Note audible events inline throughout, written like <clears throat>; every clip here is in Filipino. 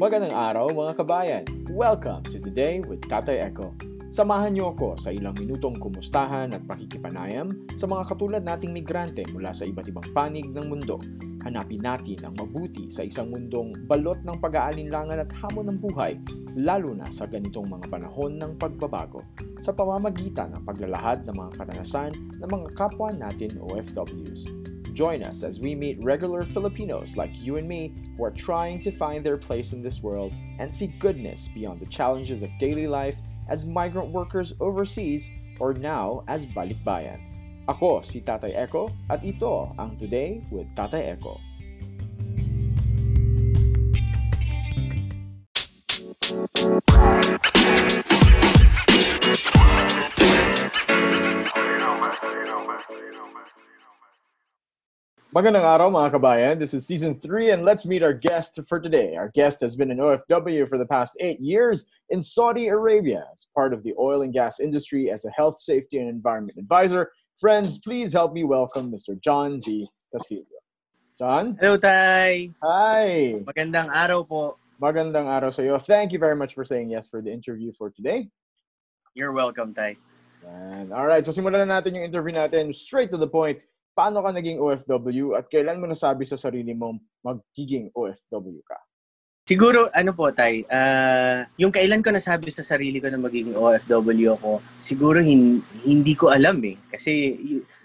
Magandang araw mga kabayan! Welcome to Today with Tatay Echo. Samahan niyo ako sa ilang minutong kumustahan at pakikipanayam sa mga katulad nating migrante mula sa iba't ibang panig ng mundo. Hanapin natin ang mabuti sa isang mundong balot ng pag-aalinlangan at hamon ng buhay, lalo na sa ganitong mga panahon ng pagbabago, sa pamamagitan ng paglalahad ng mga karanasan ng mga kapwa natin OFWs. Join us as we meet regular Filipinos like you and me who are trying to find their place in this world and see goodness beyond the challenges of daily life as migrant workers overseas or now as balikbayan. Ako si Tatay Echo at ito ang Today with Tatay Echo. Magandang araw mga kabayan. This is season 3 and let's meet our guest for today. Our guest has been an OFW for the past 8 years in Saudi Arabia as part of the oil and gas industry as a health, safety and environment advisor. Friends, please help me welcome Mr. John G. Castillo. John? Hello, Tay! Hi! Magandang araw po. Magandang araw sa iyo. Thank you very much for saying yes for the interview for today. You're welcome, Tay. And all right, so simulan na natin yung interview natin straight to the point paano ka naging OFW at kailan mo nasabi sa sarili mo magiging OFW ka? Siguro, ano po, Tay, uh, yung kailan ko nasabi sa sarili ko na magiging OFW ako, siguro hin- hindi ko alam eh. Kasi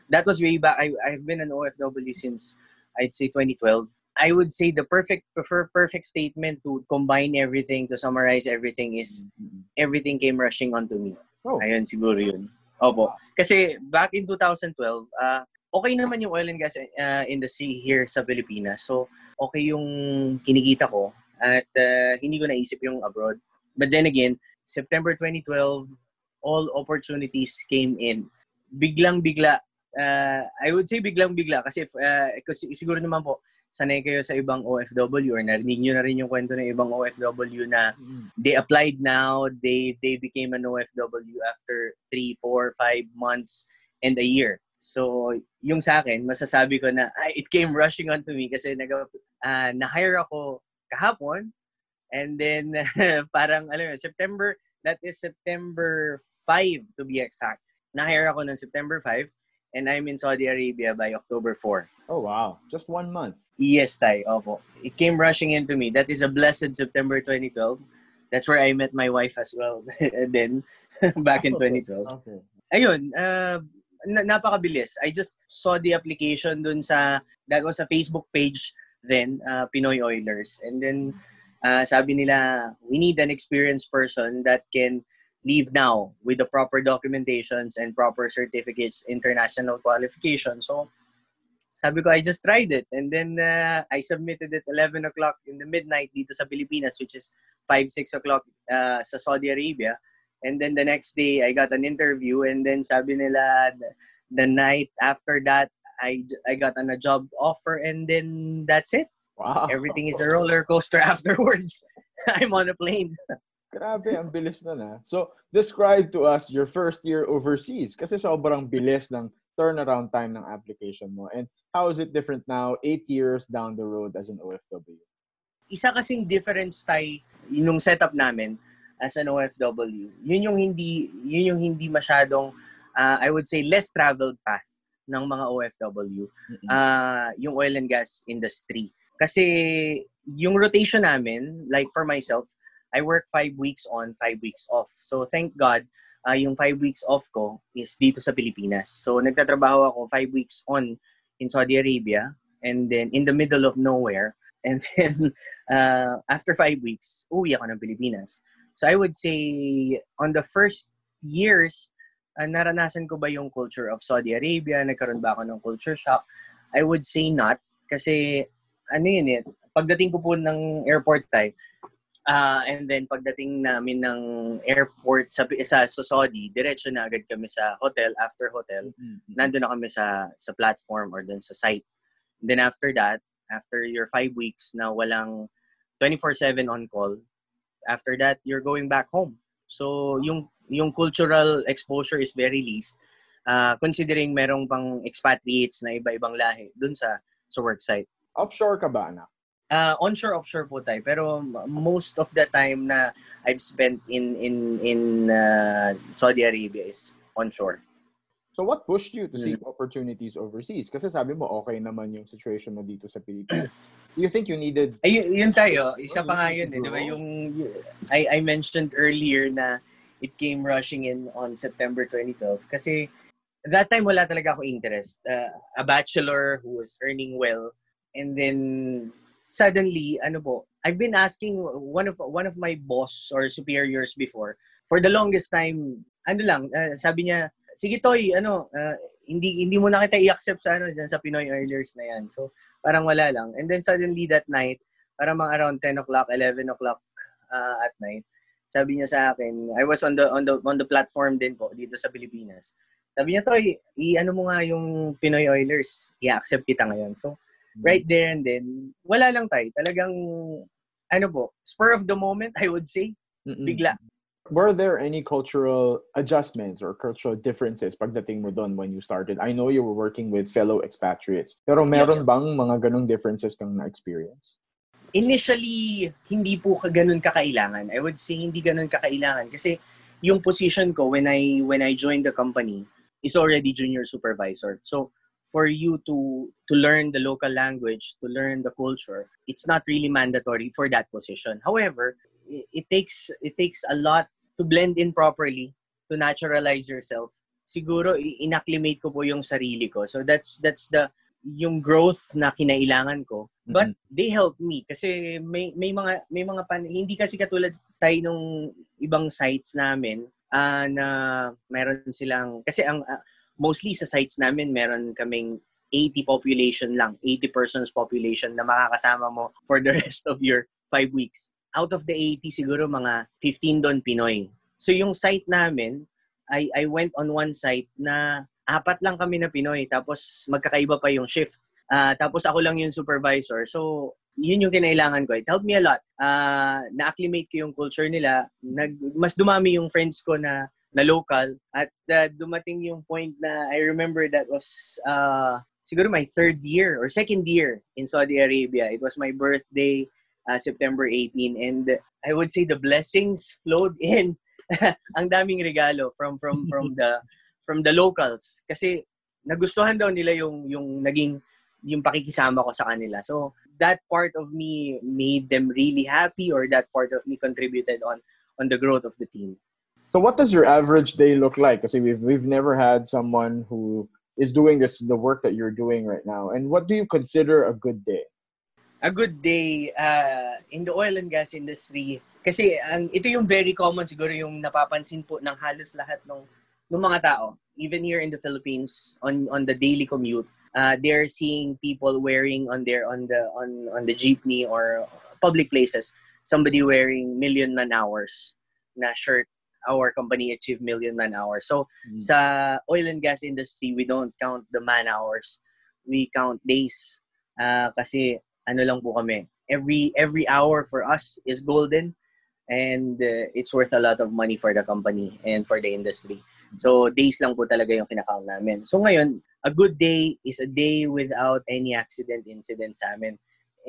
that was way back. I, I've been an OFW since, I'd say, 2012. I would say the perfect prefer perfect statement to combine everything, to summarize everything is mm-hmm. everything came rushing onto me. Oh. Ayun, siguro yun. Opo. Kasi back in 2012, uh, okay naman yung oil and gas uh, industry here sa Pilipinas. So, okay yung kinikita ko at uh, hindi ko naisip yung abroad. But then again, September 2012, all opportunities came in. Biglang-bigla, uh, I would say biglang-bigla kasi, uh, kasi siguro naman po, sanay kayo sa ibang OFW or narinig nyo na rin yung kwento ng ibang OFW na mm. they applied now, they they became an OFW after 3, 4, 5 months and a year. So, yung sa akin, masasabi ko na ah, it came rushing onto me kasi nag, uh, na-hire ako kahapon. And then, <laughs> parang, alam mo, September, that is September 5 to be exact. Na-hire ako ng September 5 and I'm in Saudi Arabia by October 4. Oh, wow. Just one month. Yes, Tay. Opo. It came rushing into me. That is a blessed September 2012. That's where I met my wife as well. <laughs> then, <laughs> back in 2012. Okay. Ayun, uh, na- napakabilis. I just saw the application dun sa, that was a Facebook page then, uh, Pinoy Oilers. And then, uh, sabi nila, we need an experienced person that can leave now with the proper documentations and proper certificates, international qualification. So, sabi ko, I just tried it. And then, uh, I submitted it 11 o'clock in the midnight dito sa Pilipinas, which is 5, 6 o'clock uh, sa Saudi Arabia. And then the next day, I got an interview and then sabi nila the night after that, I, I got an, a job offer and then that's it. Wow. Everything is a roller coaster <laughs> afterwards. <laughs> I'm on a plane. Grabe, ang bilis na na. So, describe to us your first year overseas kasi sobrang bilis ng turnaround time ng application mo. And how is it different now, eight years down the road as an OFW? Isa kasing difference tayo nung setup namin as an OFW, yun yung hindi yun yung hindi masyadong uh, I would say less traveled path ng mga OFW. Mm-hmm. Uh, yung oil and gas industry. Kasi yung rotation namin, like for myself, I work five weeks on, five weeks off. So thank God, uh, yung five weeks off ko is dito sa Pilipinas. So nagtatrabaho ako five weeks on in Saudi Arabia and then in the middle of nowhere. And <laughs> then uh, after five weeks, uwi ako ng Pilipinas. So I would say on the first years, uh, naranasan ko ba yung culture of Saudi Arabia? Nagkaroon ba ako ng culture shock? I would say not. Kasi ano yun eh, pagdating ko po ng airport tayo, uh, and then pagdating namin ng airport sa, sa, sa Saudi, diretso na agad kami sa hotel. After hotel, mm-hmm. nandun na kami sa, sa platform or dun sa site. And then after that, after your five weeks na walang 24-7 on call, after that, you're going back home. So, yung, yung cultural exposure is very least. Uh, considering merong pang expatriates na iba-ibang lahi dun sa, sa work site. Offshore ka ba, anak? Uh, onshore, offshore po tayo. Pero most of the time na I've spent in in in uh, Saudi Arabia is onshore. So what pushed you to seek opportunities overseas? Kasi sabi mo okay naman yung situation mo dito sa Pilipinas. Do you think you needed Ay, yun tayo. Isa pa nga yun, eh, 'di ba? Yung I I mentioned earlier na it came rushing in on September 2012 kasi that time wala talaga ako interest. Uh, a bachelor who was earning well and then suddenly ano po, I've been asking one of one of my boss or superiors before for the longest time ano lang, uh, sabi niya sige Toy, ano, uh, hindi hindi mo na kita i-accept sa ano diyan sa Pinoy Oilers na yan. So, parang wala lang. And then suddenly that night, parang mga around 10 o'clock, 11 o'clock uh, at night, sabi niya sa akin, I was on the on the on the platform din po dito sa Pilipinas. Sabi niya, Toy, i-ano mo nga yung Pinoy Oilers, i-accept kita ngayon. So, hmm. right there and then, wala lang tayo. Talagang, ano po, spur of the moment, I would say. Mm-mm. Bigla were there any cultural adjustments or cultural differences pagdating mo doon when you started? I know you were working with fellow expatriates. Pero meron bang mga ganong differences kang na-experience? Initially, hindi po ka ganun kakailangan. I would say hindi ganun kakailangan kasi yung position ko when I when I joined the company is already junior supervisor. So for you to to learn the local language, to learn the culture, it's not really mandatory for that position. However, it, takes it takes a lot to blend in properly, to naturalize yourself, siguro inacclimate ko po yung sarili ko. So that's that's the yung growth na kinailangan ko. But mm-hmm. they helped me kasi may may mga may mga pan hindi kasi katulad tayo nung ibang sites namin uh, na meron silang kasi ang uh, mostly sa sites namin meron kaming 80 population lang, 80 persons population na makakasama mo for the <laughs> rest of your 5 weeks out of the 80 siguro mga 15 doon Pinoy. So yung site namin, I, I went on one site na apat lang kami na Pinoy tapos magkakaiba pa yung shift. Uh, tapos ako lang yung supervisor. So yun yung kinailangan ko. It helped me a lot. Uh, na-acclimate ko yung culture nila. Nag, mas dumami yung friends ko na na local at uh, dumating yung point na I remember that was uh, siguro my third year or second year in Saudi Arabia. It was my birthday uh, September 18 and I would say the blessings flowed <laughs> in ang daming regalo from from from the from the locals kasi nagustuhan daw nila yung yung naging yung pakikisama ko sa kanila. So that part of me made them really happy or that part of me contributed on on the growth of the team. So what does your average day look like? Kasi we've we've never had someone who is doing this the work that you're doing right now. And what do you consider a good day? A good day uh, in the oil and gas industry. Kasi ang ito yung very common siguro yung napapansin po ng halos lahat ng ng mga tao. Even here in the Philippines on on the daily commute, uh, they're seeing people wearing on their on the on on the jeepney or public places somebody wearing million man hours na shirt our company achieved million man hours. So mm-hmm. sa oil and gas industry, we don't count the man hours. We count days. Uh, kasi ano lang po kami. Every every hour for us is golden and uh, it's worth a lot of money for the company and for the industry. So days lang po talaga yung kinakount namin. So ngayon, a good day is a day without any accident incident sa amin,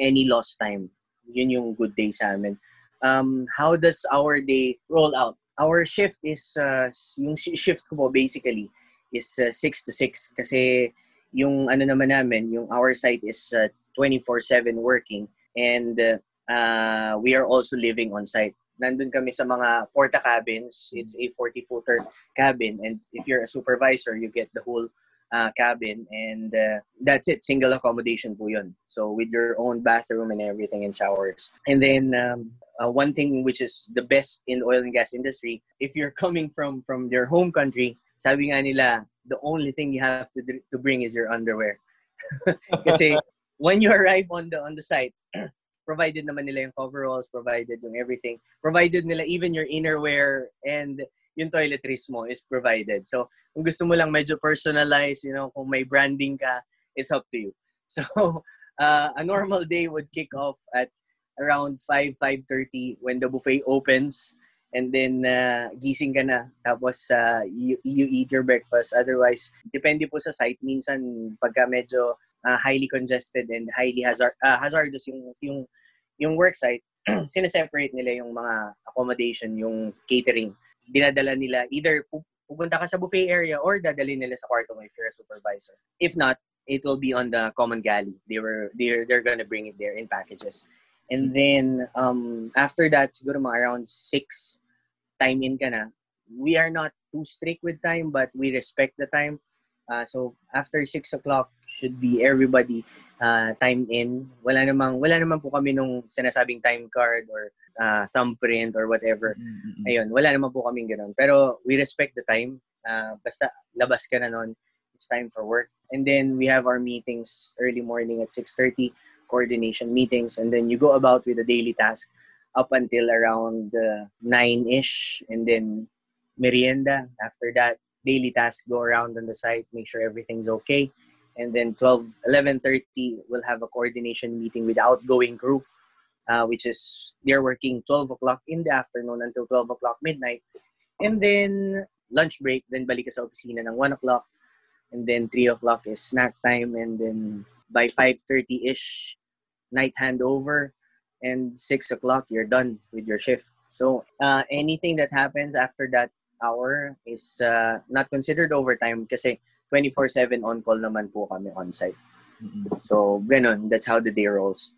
any lost time. Yun yung good day sa amin. Um, how does our day roll out? Our shift is, uh, yung shift ko po basically is uh, 6 to 6 kasi yung ano naman namin, yung our site is uh, 24/7 working and uh, we are also living on site. Nandun kami sa mga porta cabins. It's a 40-footer cabin and if you're a supervisor, you get the whole uh, cabin and uh, that's it. Single accommodation po yun. So with your own bathroom and everything and showers. And then um, uh, one thing which is the best in the oil and gas industry, if you're coming from from your home country, sabi nga nila, the only thing you have to to bring is your underwear. <laughs> Kasi when you <laughs> arrive on the on the site, <clears throat> provided naman nila yung coveralls, provided yung everything, provided nila even your innerwear and yung toiletries mo is provided. So, kung gusto mo lang medyo personalize, you know, kung may branding ka, it's up to you. <laughs> So, uh, a normal day would kick off at around 5, 5.30 when the buffet opens and then uh, gising ka na tapos uh, you, you eat your breakfast otherwise depende po sa site minsan pagka medyo uh, highly congested and highly hazard, uh, hazardous yung, yung, yung work site, <clears throat> sineseparate nila yung mga accommodation, yung catering. Dinadala nila, either pupunta ka sa buffet area or dadalhin nila sa kwarto mo if you're a supervisor. If not, it will be on the common galley. They were they're they're gonna bring it there in packages. And then um after that, siguro mga around six time in ka na. We are not too strict with time, but we respect the time. Uh, so after 6 o'clock should be everybody uh, time in. Wala namang wala naman po kami nung sinasabing time card or uh, thumbprint or whatever. Mm-hmm. Ayun, wala naman po kaming ganoon. Pero we respect the time. Uh, basta labas ka na noon, it's time for work. And then we have our meetings early morning at 6:30, coordination meetings, and then you go about with the daily task up until around uh, 9ish and then merienda. After that, daily tasks go around on the site, make sure everything's okay. And then 12, 11.30, we'll have a coordination meeting with outgoing crew, uh, which is they're working 12 o'clock in the afternoon until 12 o'clock midnight. And then lunch break, then balik sa opisina ng 1 o'clock. And then 3 o'clock is snack time. And then by 5.30-ish, night handover. And 6 o'clock, you're done with your shift. So uh, anything that happens after that hour is uh, not considered overtime kasi 24/7 on call naman po kami on site. Mm-hmm. So, ganun, that's how the day rolls.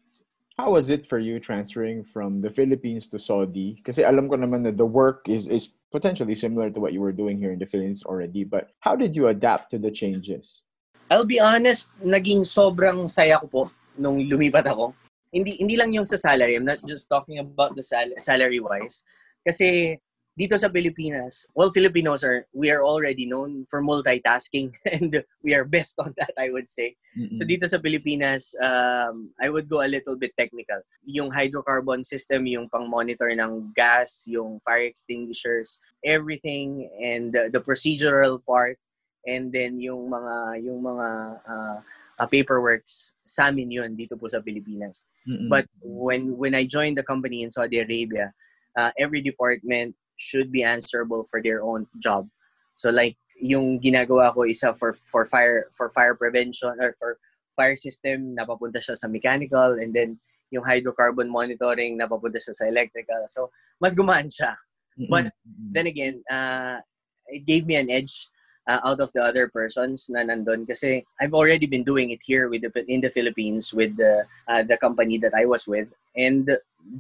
How was it for you transferring from the Philippines to Saudi? Kasi alam ko naman na the work is is potentially similar to what you were doing here in the Philippines already, but how did you adapt to the changes? I'll be honest, naging sobrang saya ko po nung lumipat ako. Hindi hindi lang yung sa salary, I'm not just talking about the sal- salary wise. Kasi dito sa Pilipinas, well, Filipinos are, we are already known for multitasking <laughs> and we are best on that, I would say. Mm-hmm. So dito sa Pilipinas, um, I would go a little bit technical. Yung hydrocarbon system, yung pang-monitor ng gas, yung fire extinguishers, everything, and the, the procedural part, and then yung mga, yung mga, uh, uh, paperworks sa amin yun dito po sa Pilipinas. Mm-hmm. But when when I joined the company in Saudi Arabia, uh, every department should be answerable for their own job. So like yung ginagawa ko isa for for fire for fire prevention or for fire system napapunta siya sa mechanical and then yung hydrocarbon monitoring napapunta siya sa electrical. So mas gumaan siya. Mm-hmm. But then again, uh, it gave me an edge uh, out of the other persons na nandun kasi I've already been doing it here with the, in the Philippines with the uh, the company that I was with and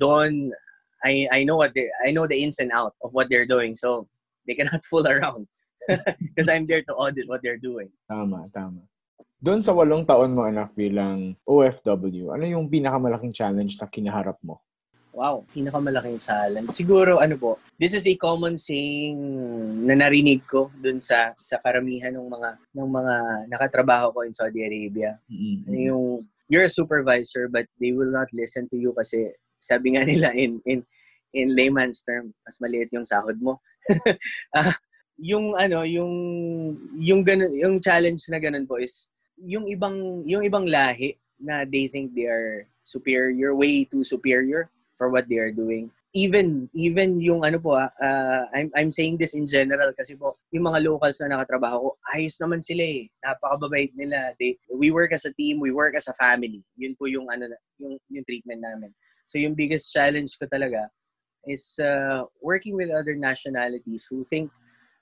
doon I I know what they I know the ins and out of what they're doing, so they cannot <laughs> fool around <laughs> because I'm there to audit what they're doing. Tama, tama. Doon sa walong taon mo anak bilang OFW, ano yung pinakamalaking challenge na kinaharap mo? Wow, pinakamalaking challenge. Siguro ano po, this is a common saying na narinig ko doon sa sa karamihan ng mga ng mga nakatrabaho ko in Saudi Arabia. Mm-hmm. Yung you're a supervisor but they will not listen to you kasi sabi nga nila in in in layman's term, mas maliit yung sahod mo. uh, <laughs> yung ano, yung yung ganun, yung challenge na ganun po is yung ibang yung ibang lahi na they think they are superior, way too superior for what they are doing. Even even yung ano po uh, I'm I'm saying this in general kasi po yung mga locals na nakatrabaho ko, ayos naman sila eh. Napakababait nila. They we work as a team, we work as a family. Yun po yung ano yung yung treatment namin. So yung biggest challenge ko talaga is uh, working with other nationalities who think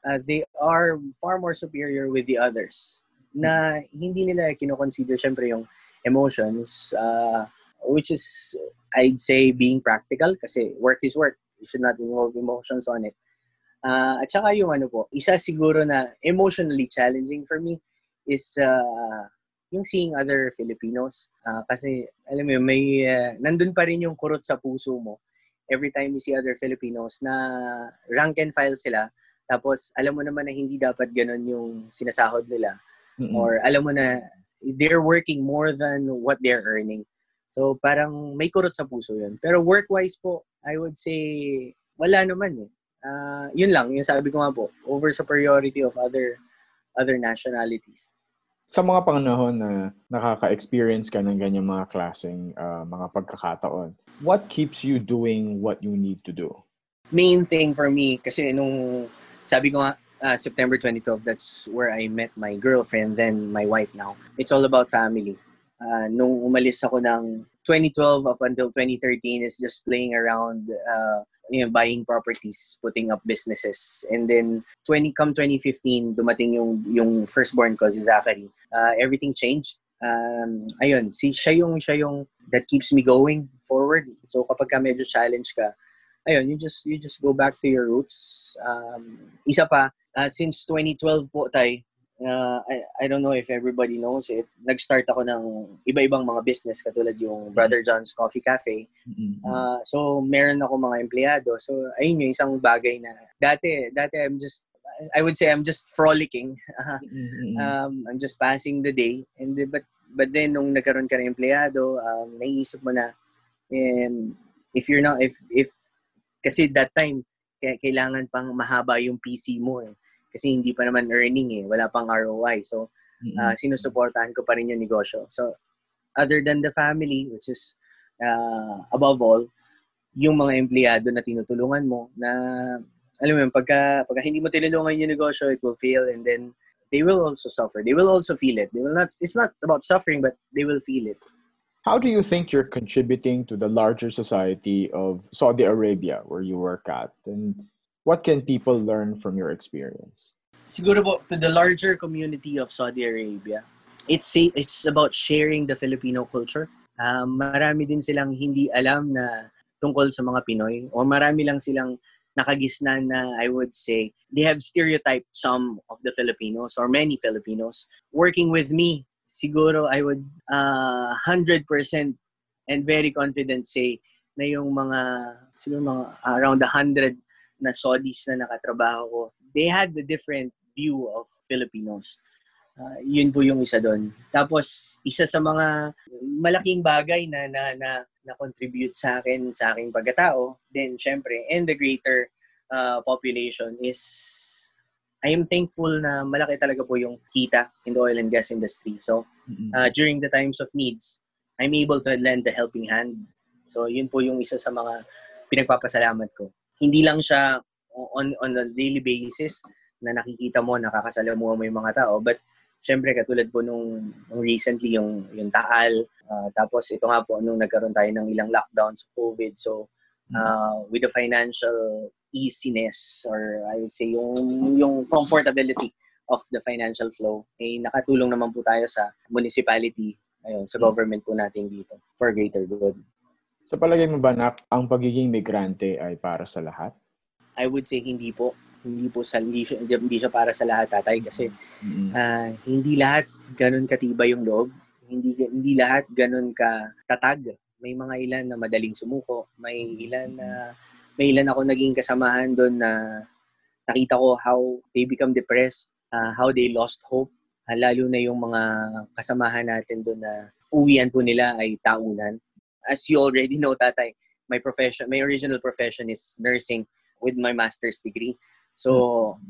uh, they are far more superior with the others. Na hindi nila kinoconsider syempre yung emotions, uh, which is, I'd say, being practical kasi work is work. You should not involve emotions on it. Uh, at saka yung ano po, isa siguro na emotionally challenging for me is uh, yung seeing other Filipinos. Uh, kasi, alam mo may, uh, nandun pa rin yung kurot sa puso mo every time you see other Filipinos na rank and file sila. Tapos, alam mo naman na hindi dapat ganun yung sinasahod nila. Mm-hmm. Or alam mo na they're working more than what they're earning. So, parang may kurot sa puso yun. Pero work-wise po, I would say, wala naman eh. Uh, yun lang, yung sabi ko nga po, over superiority of other other nationalities sa mga panahon na nakaka-experience ka ng ganyan mga klaseng uh, mga pagkakataon, what keeps you doing what you need to do? Main thing for me, kasi nung sabi ko nga, uh, September 2012, that's where I met my girlfriend, then my wife now. It's all about family. Uh, nung umalis ako ng 2012 up until 2013 is just playing around uh, you know, buying properties, putting up businesses. And then 20 come 2015, dumating yung yung firstborn ko si Zachary. Uh, everything changed. Um, ayun, si siya yung siya yung that keeps me going forward. So kapag ka medyo challenge ka, ayun, you just you just go back to your roots. Um, isa pa, uh, since 2012 po tay, uh, I, I don't know if everybody knows it. Nag-start ako ng iba-ibang mga business katulad yung Brother John's Coffee Cafe. Uh, so meron ako mga empleyado. So ayun yung isang bagay na dati dati I'm just I would say I'm just frolicking. <laughs> um, I'm just passing the day and but but then nung nagkaroon ka ng empleyado, um, naiisip mo na um, if you're not if if kasi that time kailangan pang mahaba yung PC mo eh kasi hindi pa naman earning eh, wala pang ROI. So, uh, sinusuportahan ko pa rin yung negosyo. So, other than the family, which is uh, above all, yung mga empleyado na tinutulungan mo na alam mo yun, pagka, pagka hindi mo tinulungan yung negosyo, it will fail and then they will also suffer. They will also feel it. They will not, it's not about suffering, but they will feel it. How do you think you're contributing to the larger society of Saudi Arabia where you work at? And what can people learn from your experience? Siguro po, to the larger community of Saudi Arabia, it's it's about sharing the Filipino culture. Um, marami din silang hindi alam na tungkol sa mga Pinoy o marami lang silang nakagisnan na I would say they have stereotyped some of the Filipinos or many Filipinos. Working with me, siguro I would uh, 100% and very confident say na yung mga siguro mga around 100 na Saudis na nakatrabaho ko, they had the different view of Filipinos. Uh, yun po yung isa doon. Tapos, isa sa mga malaking bagay na, na, na, na contribute sa akin, sa aking pagkatao, then syempre, and the greater uh, population is, I am thankful na malaki talaga po yung kita in the oil and gas industry. So, uh, during the times of needs, I'm able to lend a helping hand. So, yun po yung isa sa mga pinagpapasalamat ko hindi lang siya on on a daily basis na nakikita mo, nakakasalamuha mo yung mga tao. But, syempre, katulad po nung, nung recently, yung, yung Taal, uh, tapos ito nga po, nung nagkaroon tayo ng ilang lockdowns COVID. So, uh, with the financial easiness or I would say yung, yung comfortability of the financial flow, eh, nakatulong naman po tayo sa municipality, ayun, sa government po natin dito for greater good. Sa palagay mo ba na ang pagiging migrante ay para sa lahat? I would say hindi po. Hindi po sa hindi siya, hindi siya para sa lahat tatay kasi mm-hmm. uh, hindi lahat ganun katibay yung loob. Hindi hindi lahat ganun ka tatag. May mga ilan na madaling sumuko, may ilan na may ilan ako naging kasamahan doon na nakita ko how they become depressed, uh, how they lost hope. Uh, lalo na yung mga kasamahan natin doon na uwian po nila ay taunan as you already know, tatay, my profession, my original profession is nursing with my master's degree. So,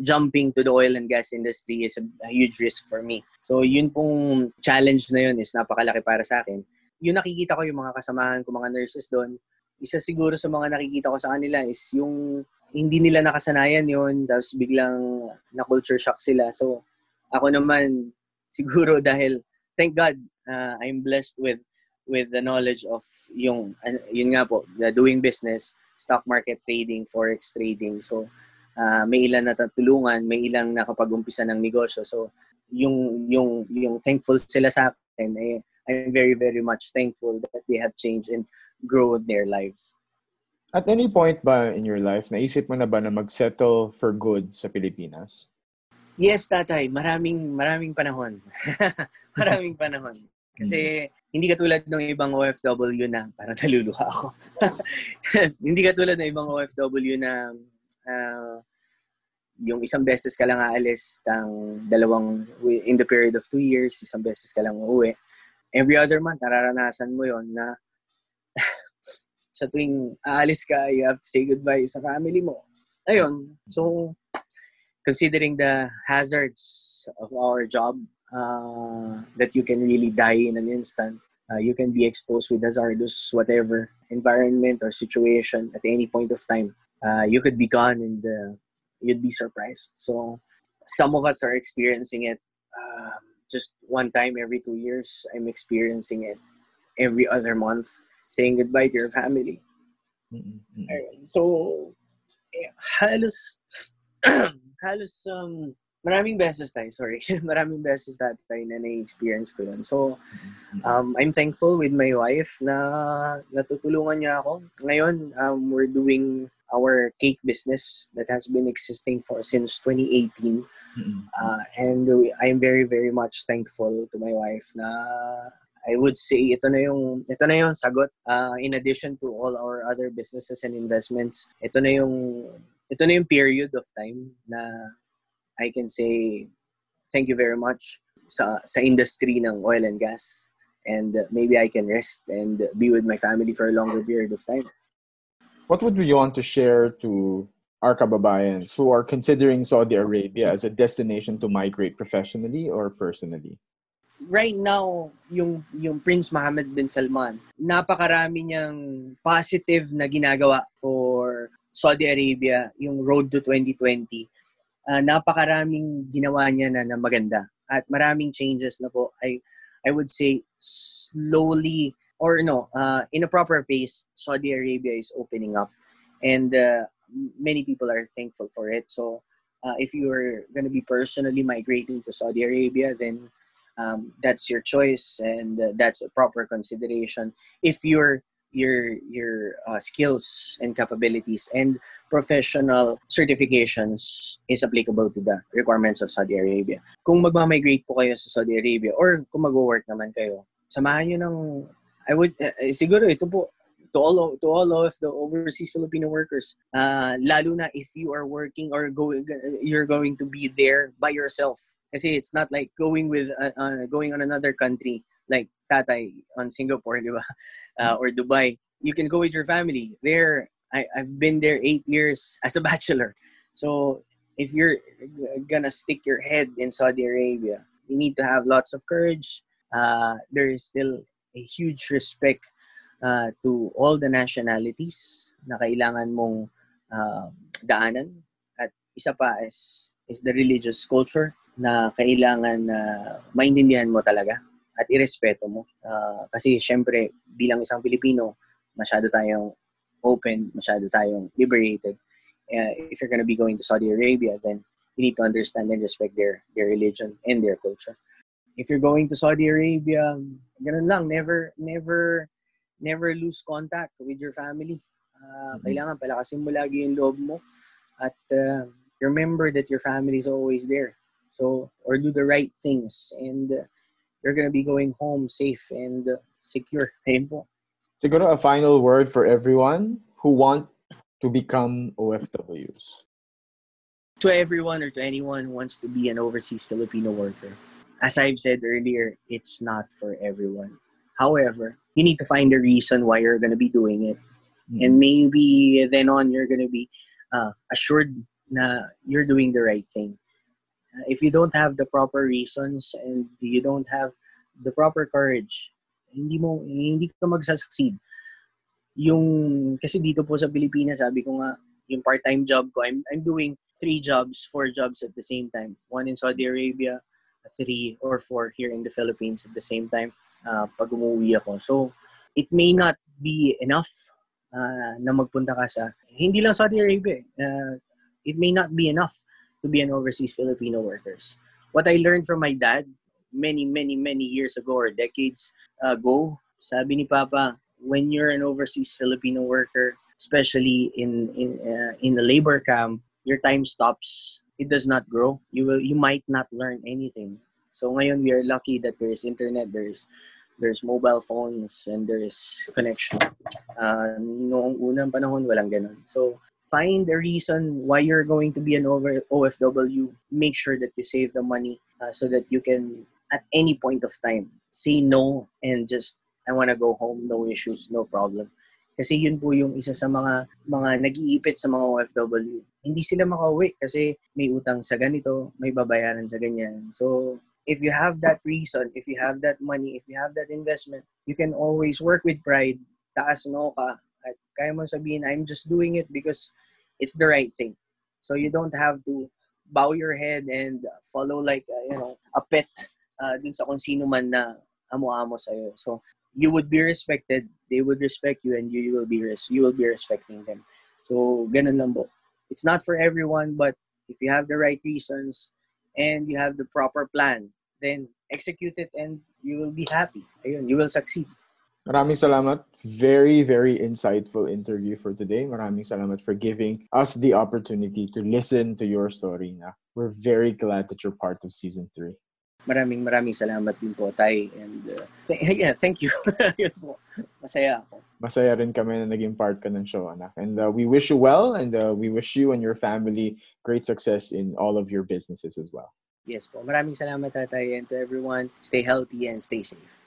jumping to the oil and gas industry is a, a huge risk for me. So, yun pong challenge na yun is napakalaki para sa akin. Yung nakikita ko yung mga kasamahan ko, mga nurses doon, isa siguro sa mga nakikita ko sa kanila is yung hindi nila nakasanayan yon tapos biglang na-culture shock sila. So, ako naman, <laughs> siguro dahil, thank God, uh, I'm blessed with with the knowledge of yung yun nga po the doing business stock market trading forex trading so uh, may ilan na natulungan may ilang nakapag-umpisa ng negosyo so yung yung yung thankful sila sa akin eh, I'm very very much thankful that they have changed and grown their lives At any point ba in your life naisip mo na ba na mag-settle for good sa Pilipinas? Yes, tatay. Maraming maraming panahon. <laughs> maraming panahon. Kasi hindi katulad ng ibang OFW na parang <laughs> naluluha ako. <laughs> hindi katulad ng ibang OFW na uh, yung isang beses ka lang aalis tang dalawang in the period of two years, isang beses ka lang uuwi. Every other month, nararanasan mo yon na <laughs> sa tuwing aalis ka, you have to say goodbye sa family mo. Ayun. So, considering the hazards of our job, uh, that you can really die in an instant. Uh, you can be exposed with hazardous whatever environment or situation at any point of time. Uh, you could be gone and uh, you'd be surprised. So some of us are experiencing it. Um, just one time every two years. I'm experiencing it every other month, saying goodbye to your family. Ayun. So, eh, halos, <clears throat> halos, um, maraming beses tayo, sorry. <laughs> maraming beses tayo na na-experience ko yun. So, um, I'm thankful with my wife na natutulungan niya ako. Ngayon, um, we're doing our cake business that has been existing for since 2018. Mm-mm. Uh, and we- I'm very, very much thankful to my wife na I would say ito na yung ito na yung sagot uh, in addition to all our other businesses and investments ito na yung ito na yung period of time na I can say thank you very much sa sa industry ng oil and gas and uh, maybe I can rest and be with my family for a longer period of time What would you want to share to our kababayans who are considering Saudi Arabia as a destination to migrate professionally or personally? right now, yung, yung Prince Mohammed bin Salman, napakarami niyang positive na ginagawa for Saudi Arabia, yung Road to 2020. Ah, napakaraming ginawa niya na, na maganda. At maraming changes na po. I, I would say slowly, or no, uh, in a proper pace, Saudi Arabia is opening up. And uh, many people are thankful for it. So, uh, if you're going to be personally migrating to Saudi Arabia, then um, that's your choice and uh, that's a proper consideration if your your your uh, skills and capabilities and professional certifications is applicable to the requirements of Saudi Arabia. Kung magma-migrate po kayo sa Saudi Arabia or kung mag-work naman kayo, samahan nyo ng I would eh, siguro ito po to all of, to all of the overseas Filipino workers uh, lalo na if you are working or going you're going to be there by yourself kasi it's not like going with uh, uh, going on another country like tatay on Singapore di ba? <laughs> Uh, or Dubai. You can go with your family. There I, I've been there eight years <laughs> as a bachelor. So if you're gonna stick your head in Saudi Arabia you need to have lots of courage. Uh, there is still a huge respect uh, to all the nationalities na kailangan mong uh, daanan. At isa pa is is the religious culture na kailangan na maintindihan mo talaga at irespeto mo. Ah, kasi syempre, bilang isang Pilipino, masyado tayong open, masyado tayong liberated. Uh, if you're gonna be going to Saudi Arabia, then you need to understand and respect their their religion and their culture. If you're going to Saudi Arabia, ganun lang, never, never, never lose contact with your family. Ah, Mhm. Kailangan palakasin mo lagi yung loob mo. At uh, remember that your family is always there. So, or do the right things and uh, you're gonna be going home safe and uh, secure. Ayun po. Siguro a final word for everyone who want to become OFWs. To everyone or to anyone who wants to be an overseas Filipino worker, as I've said earlier, it's not for everyone. However, you need to find a reason why you're gonna be doing it. and maybe then on you're gonna be uh, assured na you're doing the right thing. If you don't have the proper reasons and you don't have the proper courage, hindi mo hindi ka magsasucceed. Yung kasi dito po sa Pilipinas, sabi ko nga, yung part-time job ko, I'm I'm doing three jobs, four jobs at the same time. One in Saudi Arabia, three or four here in the Philippines at the same time. Uh, pag umuwi ako. So, it may not be enough uh, na magpunta ka sa hindi lang Saudi Arabia. Uh, it may not be enough to be an overseas Filipino workers. What I learned from my dad many many many years ago or decades ago, sabi ni Papa, when you're an overseas Filipino worker, especially in in uh, in the labor camp, your time stops. It does not grow. You will you might not learn anything. So ngayon we are lucky that there is internet, there is there's mobile phones and there is connection. Uh, noong unang panahon, walang ganun. So, find a reason why you're going to be an over OFW. Make sure that you save the money uh, so that you can, at any point of time, say no and just, I want to go home, no issues, no problem. Kasi yun po yung isa sa mga mga nag-iipit sa mga OFW. Hindi sila makauwi kasi may utang sa ganito, may babayaran sa ganyan. So, if you have that reason, if you have that money, if you have that investment, you can always work with pride. Taas no ka. At kaya mo sabihin, I'm just doing it because it's the right thing. So you don't have to bow your head and follow like, uh, you know, a pet uh, dun sa kung sino man na amo-amo sa'yo. So, you would be respected, they would respect you, and you will be res- you will be respecting them. So, ganun lang po. It's not for everyone, but if you have the right reasons and you have the proper plan, then execute it and you will be happy. Ayun, you will succeed. Maraming salamat. Very, very insightful interview for today. Maraming salamat for giving us the opportunity to listen to your story na. We're very glad that you're part of season 3. Maraming maraming salamat din po, Tay. And uh, th- <laughs> yeah, thank you. <laughs> Masaya ako. Masaya rin kami na naging part ka ng show, anak. And uh, we wish you well and uh, we wish you and your family great success in all of your businesses as well. Yes po. Maraming salamat, Tatay. And to everyone, stay healthy and stay safe.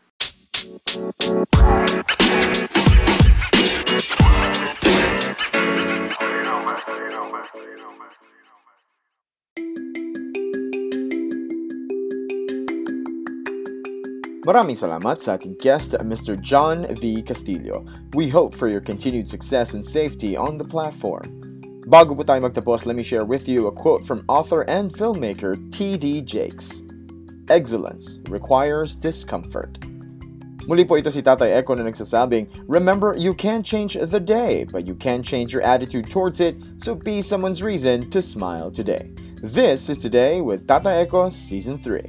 Maraming salamat sa ating guest, Mr. John V. Castillo. We hope for your continued success and safety on the platform. Bago po tayo magtapos, let me share with you a quote from author and filmmaker T.D. Jakes. Excellence requires discomfort. Muli po ito si Tatay Echo na nagsasabing, Remember, you can't change the day, but you can change your attitude towards it, so be someone's reason to smile today. This is Today with Tatay Echo Season 3.